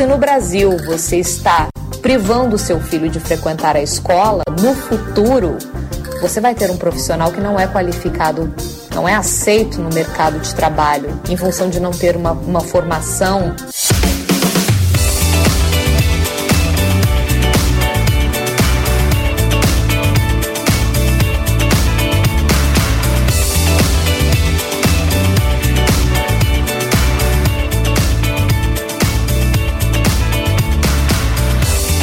se no Brasil você está privando o seu filho de frequentar a escola, no futuro você vai ter um profissional que não é qualificado, não é aceito no mercado de trabalho, em função de não ter uma, uma formação.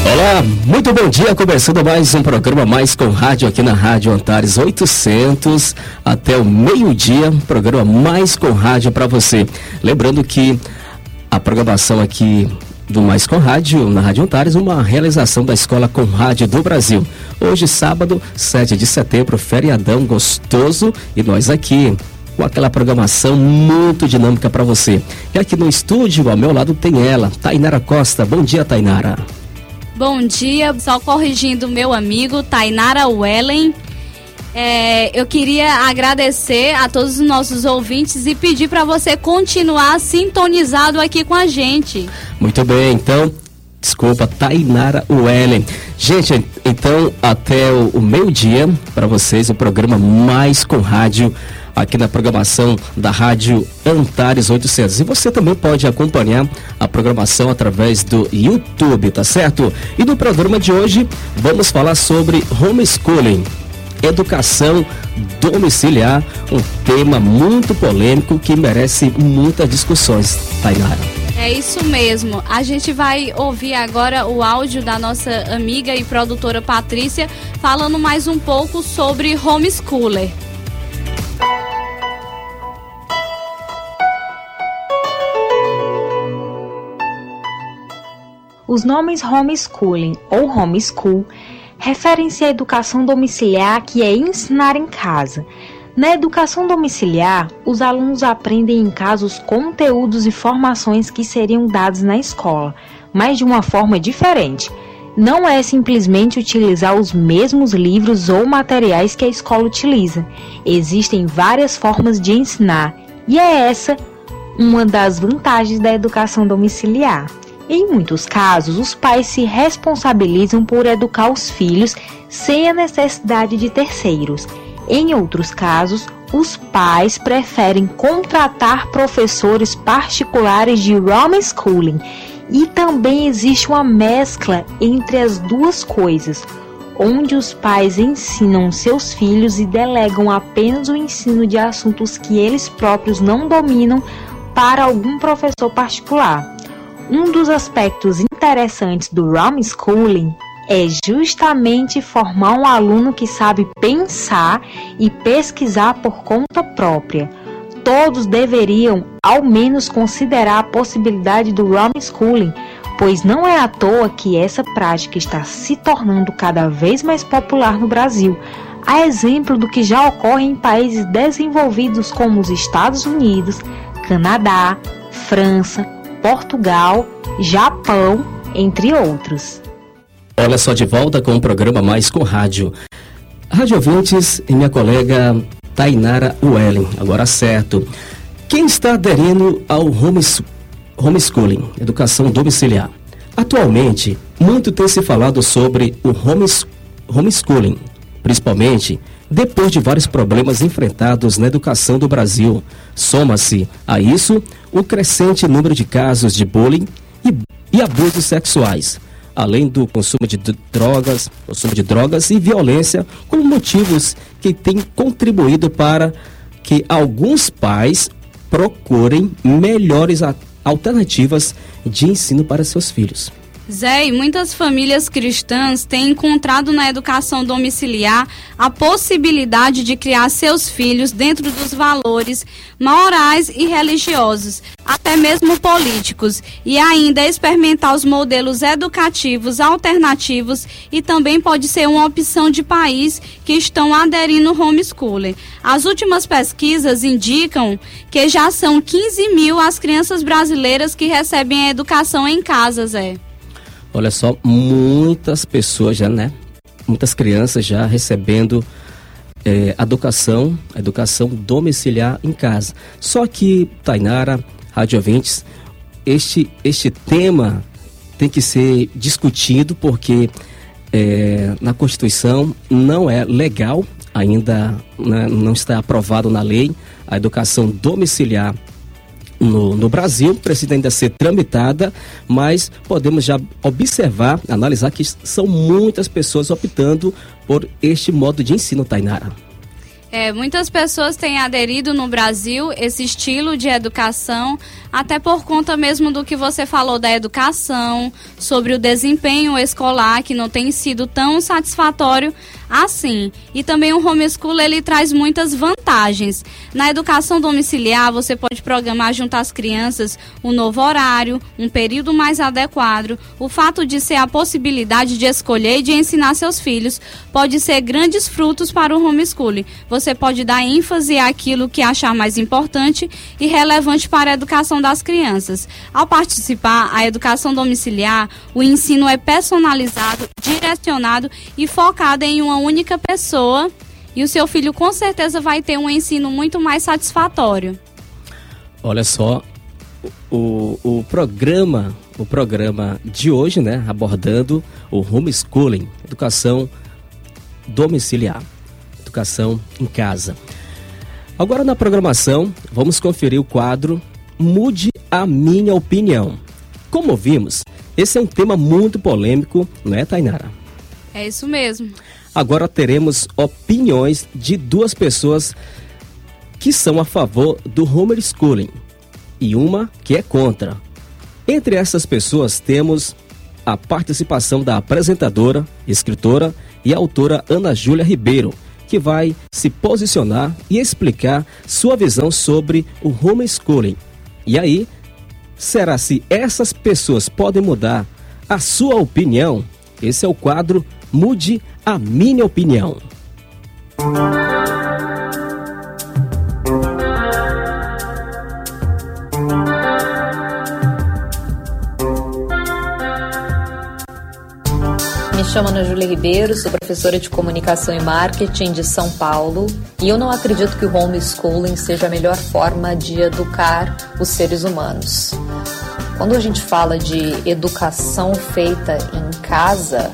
Olá, muito bom dia. Começando mais um programa Mais com Rádio aqui na Rádio Antares 800 até o meio-dia. Programa Mais com Rádio para você. Lembrando que a programação aqui do Mais com Rádio, na Rádio Antares, uma realização da Escola com Rádio do Brasil. Hoje, sábado, 7 de setembro, feriadão gostoso e nós aqui com aquela programação muito dinâmica para você. E aqui no estúdio, ao meu lado, tem ela, Tainara Costa. Bom dia, Tainara. Bom dia, só corrigindo meu amigo Tainara Wellen. É, eu queria agradecer a todos os nossos ouvintes e pedir para você continuar sintonizado aqui com a gente. Muito bem, então, desculpa, Tainara Wellen. Gente, então, até o, o meio-dia, para vocês, o programa Mais com Rádio aqui na programação da Rádio Antares 800. E você também pode acompanhar a programação através do YouTube, tá certo? E no programa de hoje vamos falar sobre homeschooling. Educação domiciliar, um tema muito polêmico que merece muitas discussões, Tainara. É isso mesmo. A gente vai ouvir agora o áudio da nossa amiga e produtora Patrícia falando mais um pouco sobre homeschooler. Os nomes homeschooling ou homeschool referem-se à educação domiciliar, que é ensinar em casa. Na educação domiciliar, os alunos aprendem em casa os conteúdos e formações que seriam dados na escola, mas de uma forma diferente. Não é simplesmente utilizar os mesmos livros ou materiais que a escola utiliza. Existem várias formas de ensinar, e é essa uma das vantagens da educação domiciliar. Em muitos casos, os pais se responsabilizam por educar os filhos sem a necessidade de terceiros. Em outros casos, os pais preferem contratar professores particulares de homeschooling e também existe uma mescla entre as duas coisas, onde os pais ensinam seus filhos e delegam apenas o ensino de assuntos que eles próprios não dominam para algum professor particular. Um dos aspectos interessantes do homeschooling é justamente formar um aluno que sabe pensar e pesquisar por conta própria. Todos deveriam, ao menos, considerar a possibilidade do homeschooling, pois não é à toa que essa prática está se tornando cada vez mais popular no Brasil, a exemplo do que já ocorre em países desenvolvidos como os Estados Unidos, Canadá, França, Portugal, Japão, entre outros. Olha só de volta com o programa Mais com Rádio. Rádio ouvintes e minha colega Tainara Wellen, agora certo. Quem está aderindo ao homeschooling, educação domiciliar? Atualmente, muito tem se falado sobre o homeschooling, principalmente depois de vários problemas enfrentados na educação do Brasil. Soma-se a isso o crescente número de casos de bullying e, e abusos sexuais, além do consumo de drogas, consumo de drogas e violência como motivos que têm contribuído para que alguns pais procurem melhores alternativas de ensino para seus filhos. Zé, e muitas famílias cristãs têm encontrado na educação domiciliar a possibilidade de criar seus filhos dentro dos valores morais e religiosos, até mesmo políticos, e ainda experimentar os modelos educativos alternativos e também pode ser uma opção de país que estão aderindo ao homeschooling. As últimas pesquisas indicam que já são 15 mil as crianças brasileiras que recebem a educação em casa, Zé. Olha só, muitas pessoas já, né? Muitas crianças já recebendo é, educação, educação domiciliar em casa. Só que, Tainara, Rádio Ouvintes, este, este tema tem que ser discutido porque é, na Constituição não é legal, ainda né, não está aprovado na lei, a educação domiciliar no, no, Brasil, precisa ainda ser tramitada, mas podemos já observar, analisar que são muitas pessoas optando por este modo de ensino, Tainara. É, muitas pessoas têm aderido no Brasil esse estilo de educação, até por conta mesmo do que você falou da educação, sobre o desempenho escolar que não tem sido tão satisfatório assim. E também o homeschool ele traz muitas vantagens. Na educação domiciliar, você pode programar junto às crianças um novo horário, um período mais adequado. O fato de ser a possibilidade de escolher e de ensinar seus filhos pode ser grandes frutos para o homeschooling. Você pode dar ênfase àquilo que achar mais importante e relevante para a educação das crianças. Ao participar a educação domiciliar, o ensino é personalizado, direcionado e focado em uma única pessoa e o seu filho com certeza vai ter um ensino muito mais satisfatório. Olha só, o, o programa, o programa de hoje, né, abordando o homeschooling, educação domiciliar, educação em casa. Agora na programação, vamos conferir o quadro Mude a minha opinião. Como vimos, esse é um tema muito polêmico, não é, Tainara? É isso mesmo. Agora teremos opiniões de duas pessoas que são a favor do homeschooling e uma que é contra. Entre essas pessoas temos a participação da apresentadora, escritora e autora Ana Júlia Ribeiro, que vai se posicionar e explicar sua visão sobre o homeschooling. E aí, será se essas pessoas podem mudar a sua opinião? Esse é o quadro Mude a minha opinião. Me chamo Ana Júlia Ribeiro, sou professora de comunicação e marketing de São Paulo e eu não acredito que o homeschooling seja a melhor forma de educar os seres humanos. Quando a gente fala de educação feita em casa,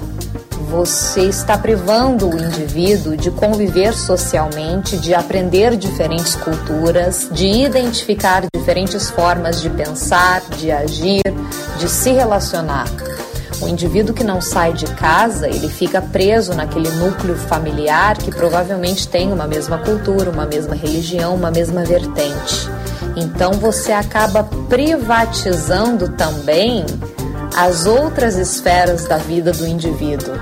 você está privando o indivíduo de conviver socialmente, de aprender diferentes culturas, de identificar diferentes formas de pensar, de agir, de se relacionar. O indivíduo que não sai de casa, ele fica preso naquele núcleo familiar que provavelmente tem uma mesma cultura, uma mesma religião, uma mesma vertente. Então você acaba privatizando também as outras esferas da vida do indivíduo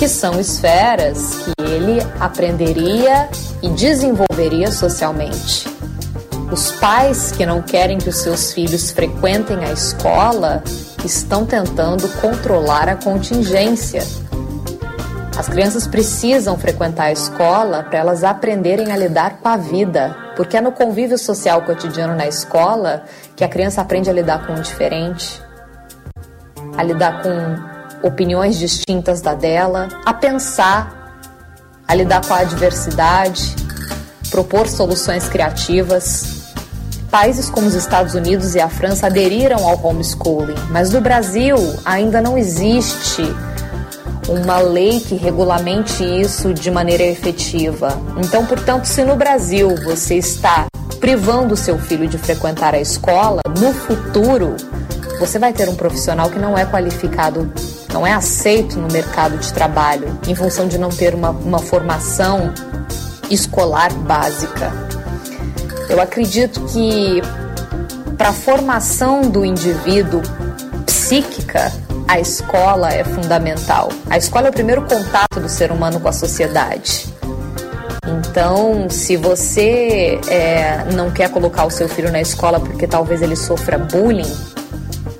que são esferas que ele aprenderia e desenvolveria socialmente. Os pais que não querem que os seus filhos frequentem a escola estão tentando controlar a contingência. As crianças precisam frequentar a escola para elas aprenderem a lidar com a vida, porque é no convívio social cotidiano na escola que a criança aprende a lidar com o diferente, a lidar com opiniões distintas da dela, a pensar, a lidar com a adversidade, propor soluções criativas. Países como os Estados Unidos e a França aderiram ao homeschooling, mas no Brasil ainda não existe uma lei que regulamente isso de maneira efetiva. Então, portanto, se no Brasil você está privando seu filho de frequentar a escola, no futuro você vai ter um profissional que não é qualificado não é aceito no mercado de trabalho em função de não ter uma, uma formação escolar básica. Eu acredito que para a formação do indivíduo psíquica, a escola é fundamental. A escola é o primeiro contato do ser humano com a sociedade. Então, se você é, não quer colocar o seu filho na escola porque talvez ele sofra bullying,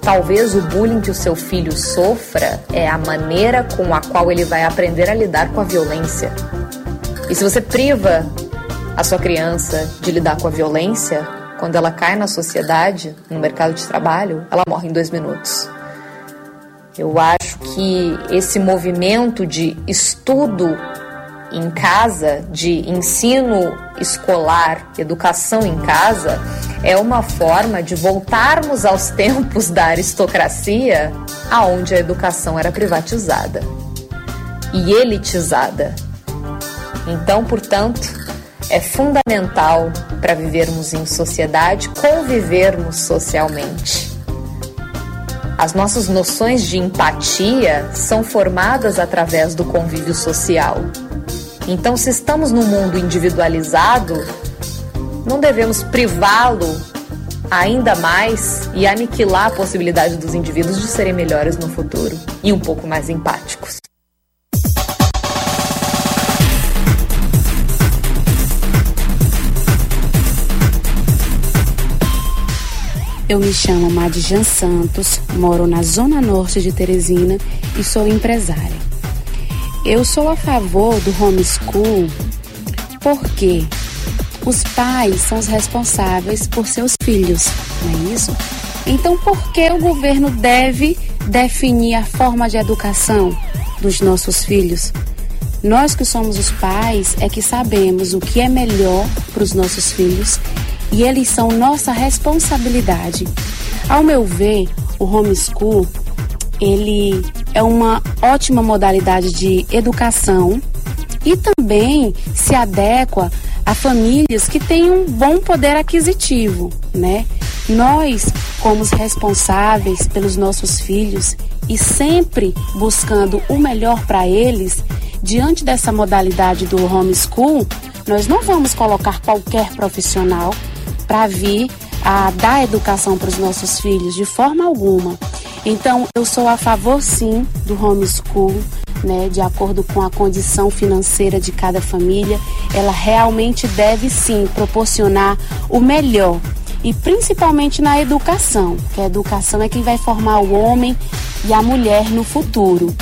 Talvez o bullying que o seu filho sofra é a maneira com a qual ele vai aprender a lidar com a violência. E se você priva a sua criança de lidar com a violência, quando ela cai na sociedade, no mercado de trabalho, ela morre em dois minutos. Eu acho que esse movimento de estudo em casa, de ensino escolar, educação em casa, é uma forma de voltarmos aos tempos da aristocracia, aonde a educação era privatizada e elitizada. Então, portanto, é fundamental para vivermos em sociedade convivermos socialmente. As nossas noções de empatia são formadas através do convívio social. Então, se estamos num mundo individualizado, não devemos privá-lo ainda mais e aniquilar a possibilidade dos indivíduos de serem melhores no futuro e um pouco mais empáticos. Eu me chamo Madijan Santos, moro na zona norte de Teresina e sou empresária. Eu sou a favor do homeschool porque os pais são os responsáveis por seus filhos, não é isso? Então, por que o governo deve definir a forma de educação dos nossos filhos? Nós que somos os pais é que sabemos o que é melhor para os nossos filhos e eles são nossa responsabilidade. Ao meu ver, o homeschool ele é uma ótima modalidade de educação e também se adequa a famílias que têm um bom poder aquisitivo, né? Nós, como os responsáveis pelos nossos filhos e sempre buscando o melhor para eles, diante dessa modalidade do homeschool, nós não vamos colocar qualquer profissional para vir a dar educação para os nossos filhos de forma alguma. Então, eu sou a favor sim do homeschool, né, de acordo com a condição financeira de cada família, ela realmente deve sim proporcionar o melhor e principalmente na educação, que a educação é quem vai formar o homem e a mulher no futuro.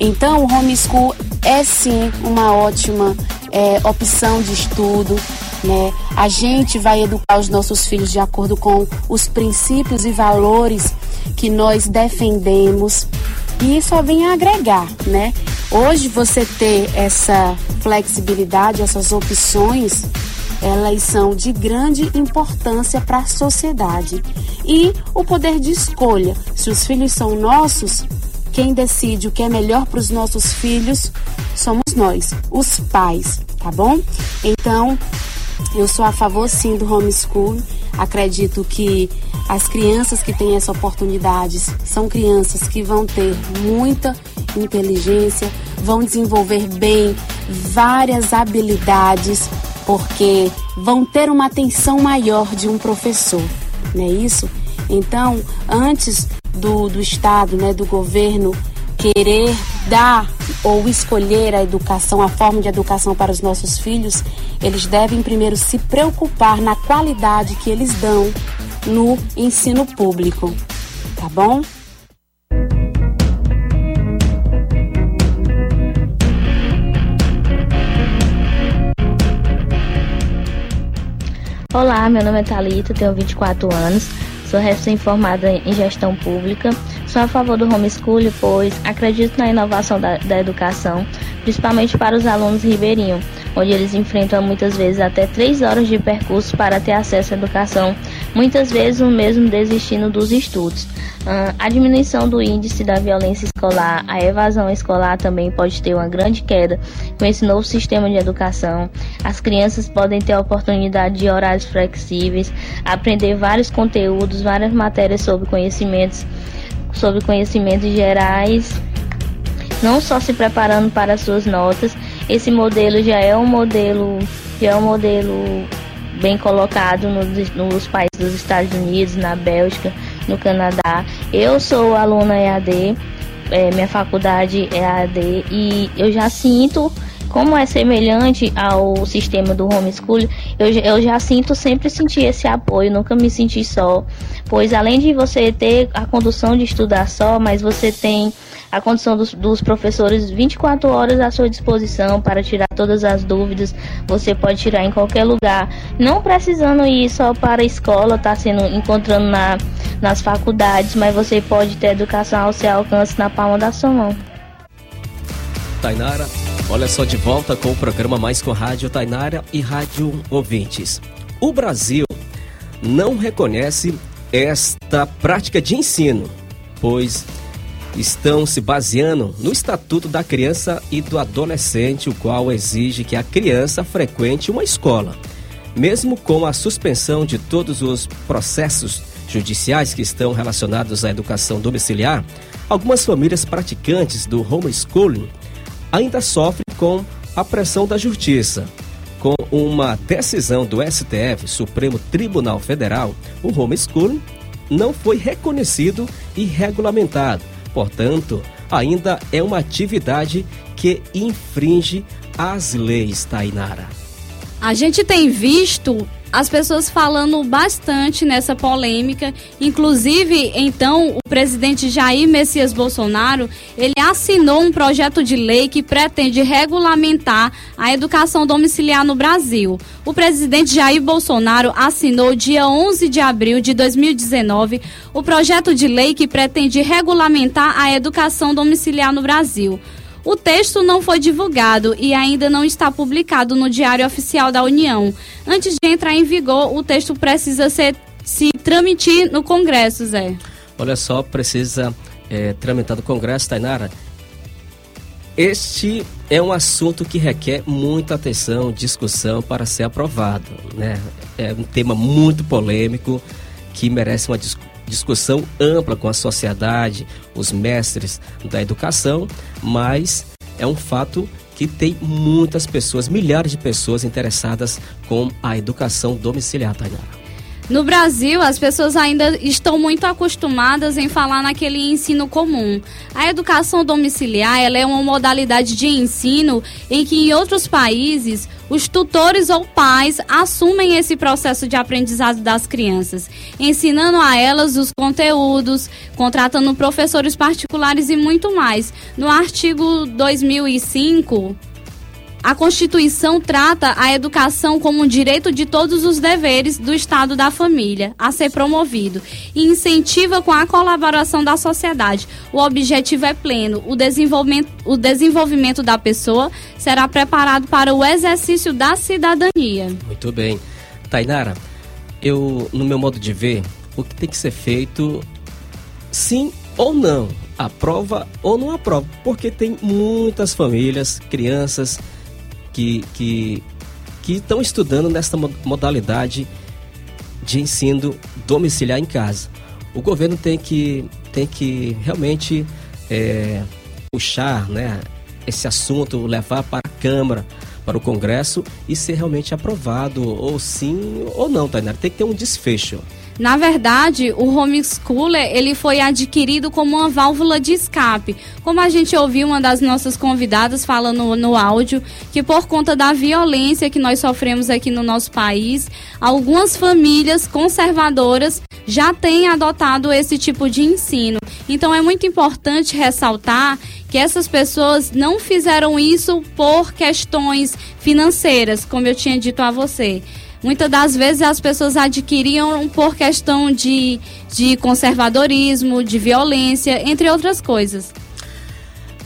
Então, o homeschool é sim uma ótima é, opção de estudo. Né? A gente vai educar os nossos filhos de acordo com os princípios e valores que nós defendemos e só vem a agregar, né? Hoje você ter essa flexibilidade, essas opções, elas são de grande importância para a sociedade. E o poder de escolha, se os filhos são nossos, quem decide o que é melhor para os nossos filhos somos nós, os pais, tá bom? Então, eu sou a favor sim do homeschool. Acredito que as crianças que têm essa oportunidade são crianças que vão ter muita inteligência, vão desenvolver bem várias habilidades, porque vão ter uma atenção maior de um professor, não é isso? Então, antes do, do Estado, né, do governo querer dar ou escolher a educação, a forma de educação para os nossos filhos, eles devem primeiro se preocupar na qualidade que eles dão no ensino público, tá bom? Olá, meu nome é Thalita, tenho 24 anos, sou recém-formada em gestão pública. Sou a favor do homeschooling, pois acredito na inovação da, da educação, principalmente para os alunos ribeirinhos, onde eles enfrentam muitas vezes até três horas de percurso para ter acesso à educação muitas vezes o mesmo desistindo dos estudos. Uh, a diminuição do índice da violência escolar, a evasão escolar também pode ter uma grande queda com esse novo sistema de educação. As crianças podem ter a oportunidade de horários flexíveis, aprender vários conteúdos, várias matérias sobre conhecimentos, sobre conhecimentos gerais, não só se preparando para suas notas. Esse modelo já é um modelo, já é um modelo bem colocado nos, nos países dos Estados Unidos, na Bélgica, no Canadá. Eu sou aluna EAD, é, minha faculdade é EAD e eu já sinto como é semelhante ao sistema do homeschool, eu, eu já sinto sempre sentir esse apoio, nunca me senti só, pois além de você ter a condução de estudar só, mas você tem a condição dos, dos, professores 24 horas à sua disposição para tirar todas as dúvidas. Você pode tirar em qualquer lugar, não precisando ir só para a escola, tá sendo encontrando na, nas faculdades, mas você pode ter educação ao seu alcance na palma da sua mão. Tainara, olha só de volta com o programa Mais com Rádio Tainara e Rádio Ouvintes. O Brasil não reconhece esta prática de ensino, pois estão se baseando no Estatuto da Criança e do Adolescente, o qual exige que a criança frequente uma escola. Mesmo com a suspensão de todos os processos judiciais que estão relacionados à educação domiciliar, algumas famílias praticantes do homeschooling ainda sofrem com a pressão da justiça. Com uma decisão do STF, Supremo Tribunal Federal, o homeschooling não foi reconhecido e regulamentado. Portanto, ainda é uma atividade que infringe as leis, Tainara. A gente tem visto as pessoas falando bastante nessa polêmica. Inclusive, então, o presidente Jair Messias Bolsonaro, ele assinou um projeto de lei que pretende regulamentar a educação domiciliar no Brasil. O presidente Jair Bolsonaro assinou dia 11 de abril de 2019 o projeto de lei que pretende regulamentar a educação domiciliar no Brasil. O texto não foi divulgado e ainda não está publicado no Diário Oficial da União. Antes de entrar em vigor, o texto precisa ser, se tramitar no Congresso, Zé. Olha só, precisa é, tramitar no Congresso, Tainara. Este é um assunto que requer muita atenção, discussão para ser aprovado. Né? É um tema muito polêmico que merece uma discussão ampla com a sociedade, os mestres da educação, mas é um fato que tem muitas pessoas, milhares de pessoas interessadas com a educação domiciliar, Tainara. No Brasil, as pessoas ainda estão muito acostumadas em falar naquele ensino comum. A educação domiciliar é uma modalidade de ensino em que em outros países os tutores ou pais assumem esse processo de aprendizado das crianças, ensinando a elas os conteúdos, contratando professores particulares e muito mais. No artigo 2005 a Constituição trata a educação como um direito de todos os deveres do Estado da família a ser promovido e incentiva com a colaboração da sociedade. O objetivo é pleno. O desenvolvimento, o desenvolvimento da pessoa será preparado para o exercício da cidadania. Muito bem. Tainara, eu, no meu modo de ver, o que tem que ser feito, sim ou não, aprova ou não aprova, porque tem muitas famílias, crianças, que, que, que estão estudando nesta modalidade de ensino domiciliar em casa. O governo tem que, tem que realmente é, puxar né, esse assunto, levar para a Câmara, para o Congresso e ser realmente aprovado, ou sim ou não, Tainara. Tem que ter um desfecho. Na verdade, o homeschooler ele foi adquirido como uma válvula de escape. Como a gente ouviu uma das nossas convidadas falando no áudio, que por conta da violência que nós sofremos aqui no nosso país, algumas famílias conservadoras já têm adotado esse tipo de ensino. Então é muito importante ressaltar que essas pessoas não fizeram isso por questões financeiras, como eu tinha dito a você Muitas das vezes as pessoas adquiriam por questão de, de conservadorismo, de violência, entre outras coisas.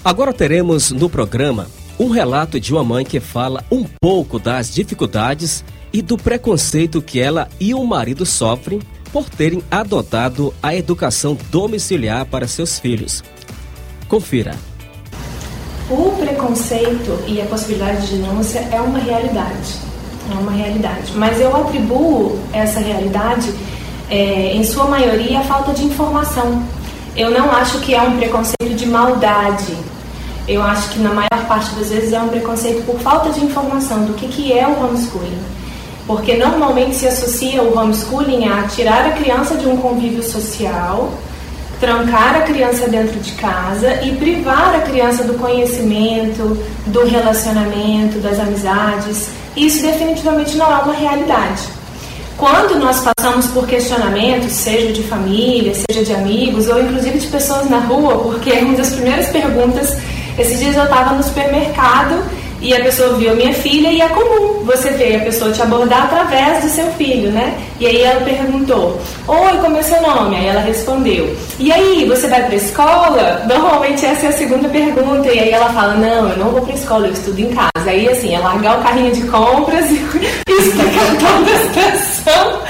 Agora teremos no programa um relato de uma mãe que fala um pouco das dificuldades e do preconceito que ela e o marido sofrem por terem adotado a educação domiciliar para seus filhos. Confira. O preconceito e a possibilidade de denúncia é uma realidade é uma realidade. Mas eu atribuo essa realidade, é, em sua maioria, à falta de informação. Eu não acho que é um preconceito de maldade. Eu acho que na maior parte das vezes é um preconceito por falta de informação do que, que é o homeschooling. Porque normalmente se associa o homeschooling a tirar a criança de um convívio social, trancar a criança dentro de casa e privar a criança do conhecimento, do relacionamento, das amizades. Isso definitivamente não é uma realidade. Quando nós passamos por questionamentos, seja de família, seja de amigos, ou inclusive de pessoas na rua, porque uma das primeiras perguntas, esses dias eu estava no supermercado e a pessoa viu a minha filha e é comum você ver a pessoa te abordar através do seu filho, né? E aí ela perguntou: Oi, como é seu nome? Aí ela respondeu: E aí, você vai para escola? Normalmente essa é a segunda pergunta. E aí ela fala: Não, eu não vou para escola, eu estudo em casa. Aí assim, é largar o carrinho de compras e explicar toda a situação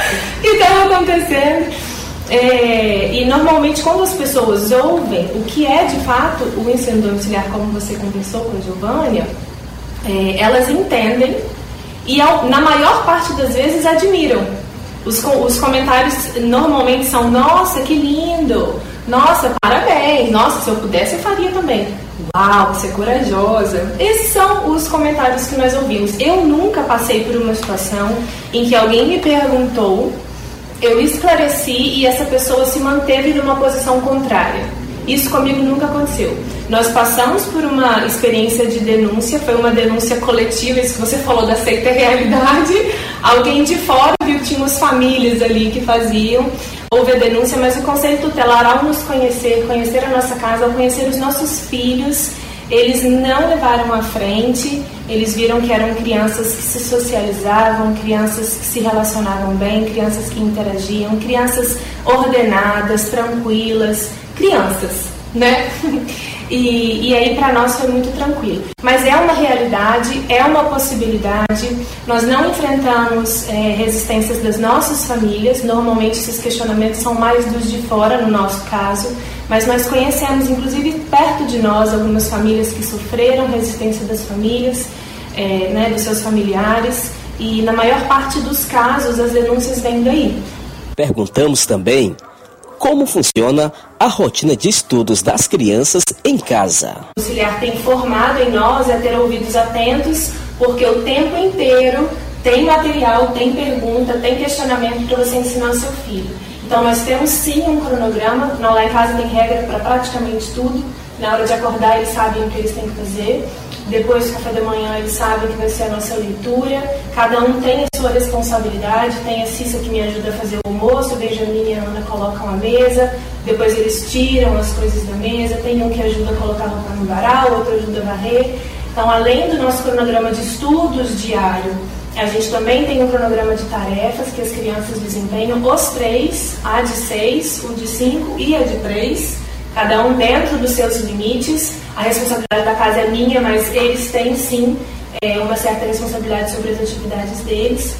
que estava acontecendo. É, e normalmente quando as pessoas ouvem o que é de fato o ensino domiciliar, como você conversou com a Giovânia, é, elas entendem e na maior parte das vezes admiram. Os, os comentários normalmente são: Nossa, que lindo! Nossa, parabéns! Nossa, se eu pudesse eu faria também. Uau, você é corajosa. Esses são os comentários que nós ouvimos. Eu nunca passei por uma situação em que alguém me perguntou, eu esclareci e essa pessoa se manteve numa posição contrária. Isso comigo nunca aconteceu. Nós passamos por uma experiência de denúncia, foi uma denúncia coletiva, isso que você falou da seita realidade. Alguém de fora viu que tínhamos famílias ali que faziam houve a denúncia, mas o Conselho Tutelar, ao nos conhecer, conhecer a nossa casa, ao conhecer os nossos filhos, eles não levaram à frente, eles viram que eram crianças que se socializavam, crianças que se relacionavam bem, crianças que interagiam, crianças ordenadas, tranquilas, crianças, né? E, e aí para nós foi muito tranquilo. Mas é uma realidade, é uma possibilidade. Nós não enfrentamos é, resistências das nossas famílias. Normalmente esses questionamentos são mais dos de fora, no nosso caso. Mas nós conhecemos, inclusive perto de nós, algumas famílias que sofreram resistência das famílias, é, né, dos seus familiares. E na maior parte dos casos as denúncias vêm daí. Perguntamos também como funciona a rotina de estudos das crianças em casa. O auxiliar tem formado em nós a ter ouvidos atentos, porque o tempo inteiro tem material, tem pergunta, tem questionamento para você ensinar seu filho. Então nós temos sim um cronograma, lá em casa tem regra para praticamente tudo. Na hora de acordar eles sabem o que eles têm que fazer. Depois do café da manhã eles sabem que vai ser a nossa leitura. Cada um tem a sua responsabilidade. Tem a Cissa que me ajuda a fazer o almoço, a Benjamin e a Ana colocam a mesa. Depois eles tiram as coisas da mesa. Tem um que ajuda a colocar a roupa no varal, outro ajuda a varrer. Então, além do nosso cronograma de estudos diário, a gente também tem um cronograma de tarefas que as crianças desempenham, os três, a de seis, o de cinco e a de três, cada um dentro dos seus limites a responsabilidade da casa é minha, mas eles têm sim é, uma certa responsabilidade sobre as atividades deles.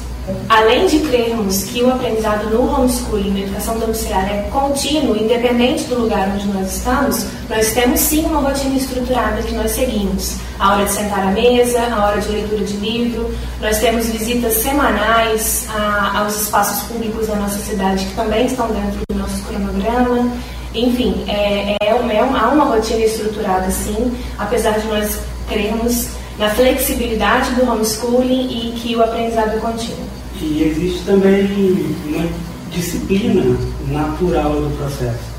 Além de crermos que o aprendizado no homeschooling, na educação domiciliar, é contínuo, independente do lugar onde nós estamos, nós temos sim uma rotina estruturada que nós seguimos. A hora de sentar à mesa, a hora de leitura de livro, nós temos visitas semanais a, aos espaços públicos da nossa cidade que também estão dentro do nosso cronograma. Enfim, é, é, é há uma rotina estruturada, sim, apesar de nós crermos na flexibilidade do homeschooling e que o aprendizado é contínuo. E existe também uma disciplina natural do processo.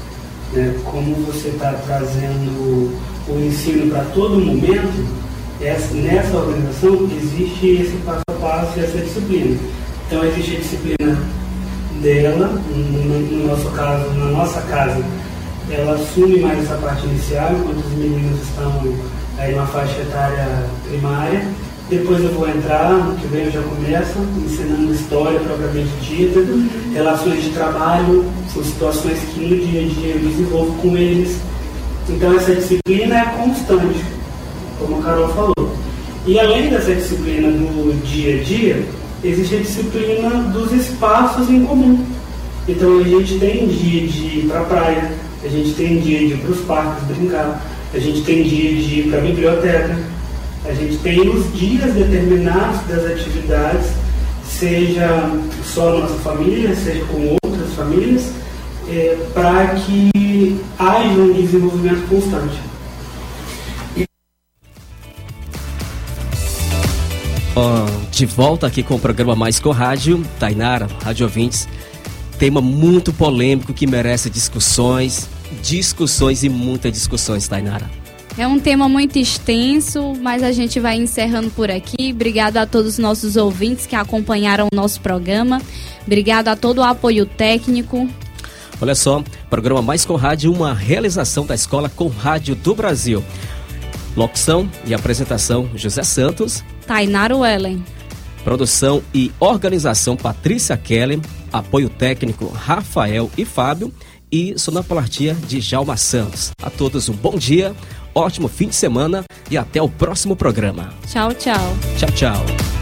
Né? Como você está trazendo o ensino para todo momento, essa, nessa organização existe esse passo a passo e essa disciplina. Então existe a disciplina dela, no, no nosso caso, na nossa casa, ela assume mais essa parte inicial, enquanto os meninos estão aí numa faixa etária primária. Depois eu vou entrar, no que vem eu já começo, ensinando história propriamente dita, relações de trabalho, são situações que no dia a dia eu desenvolvo com eles. Então essa disciplina é constante, como a Carol falou. E além dessa disciplina do dia a dia, existe a disciplina dos espaços em comum. Então a gente tem dia de ir para a praia, a gente tem dia de ir para os parques brincar, a gente tem dia de ir para a biblioteca, a gente tem os dias determinados das atividades, seja só nossa família, seja com outras famílias, é, para que haja um desenvolvimento constante. de volta aqui com o programa Mais com Rádio, Tainara, Rádio Ouvintes. Tema muito polêmico que merece discussões, discussões e muitas discussões, Tainara. É um tema muito extenso, mas a gente vai encerrando por aqui. Obrigado a todos os nossos ouvintes que acompanharam o nosso programa. Obrigado a todo o apoio técnico. Olha só, programa Mais com Rádio, uma realização da Escola Com Rádio do Brasil. Locução e apresentação José Santos. Tainara Wellen. Produção e organização Patrícia Kelly. Apoio técnico Rafael e Fábio e sonoplastia de Jalma Santos. A todos um bom dia, ótimo fim de semana e até o próximo programa. Tchau, tchau. Tchau, tchau.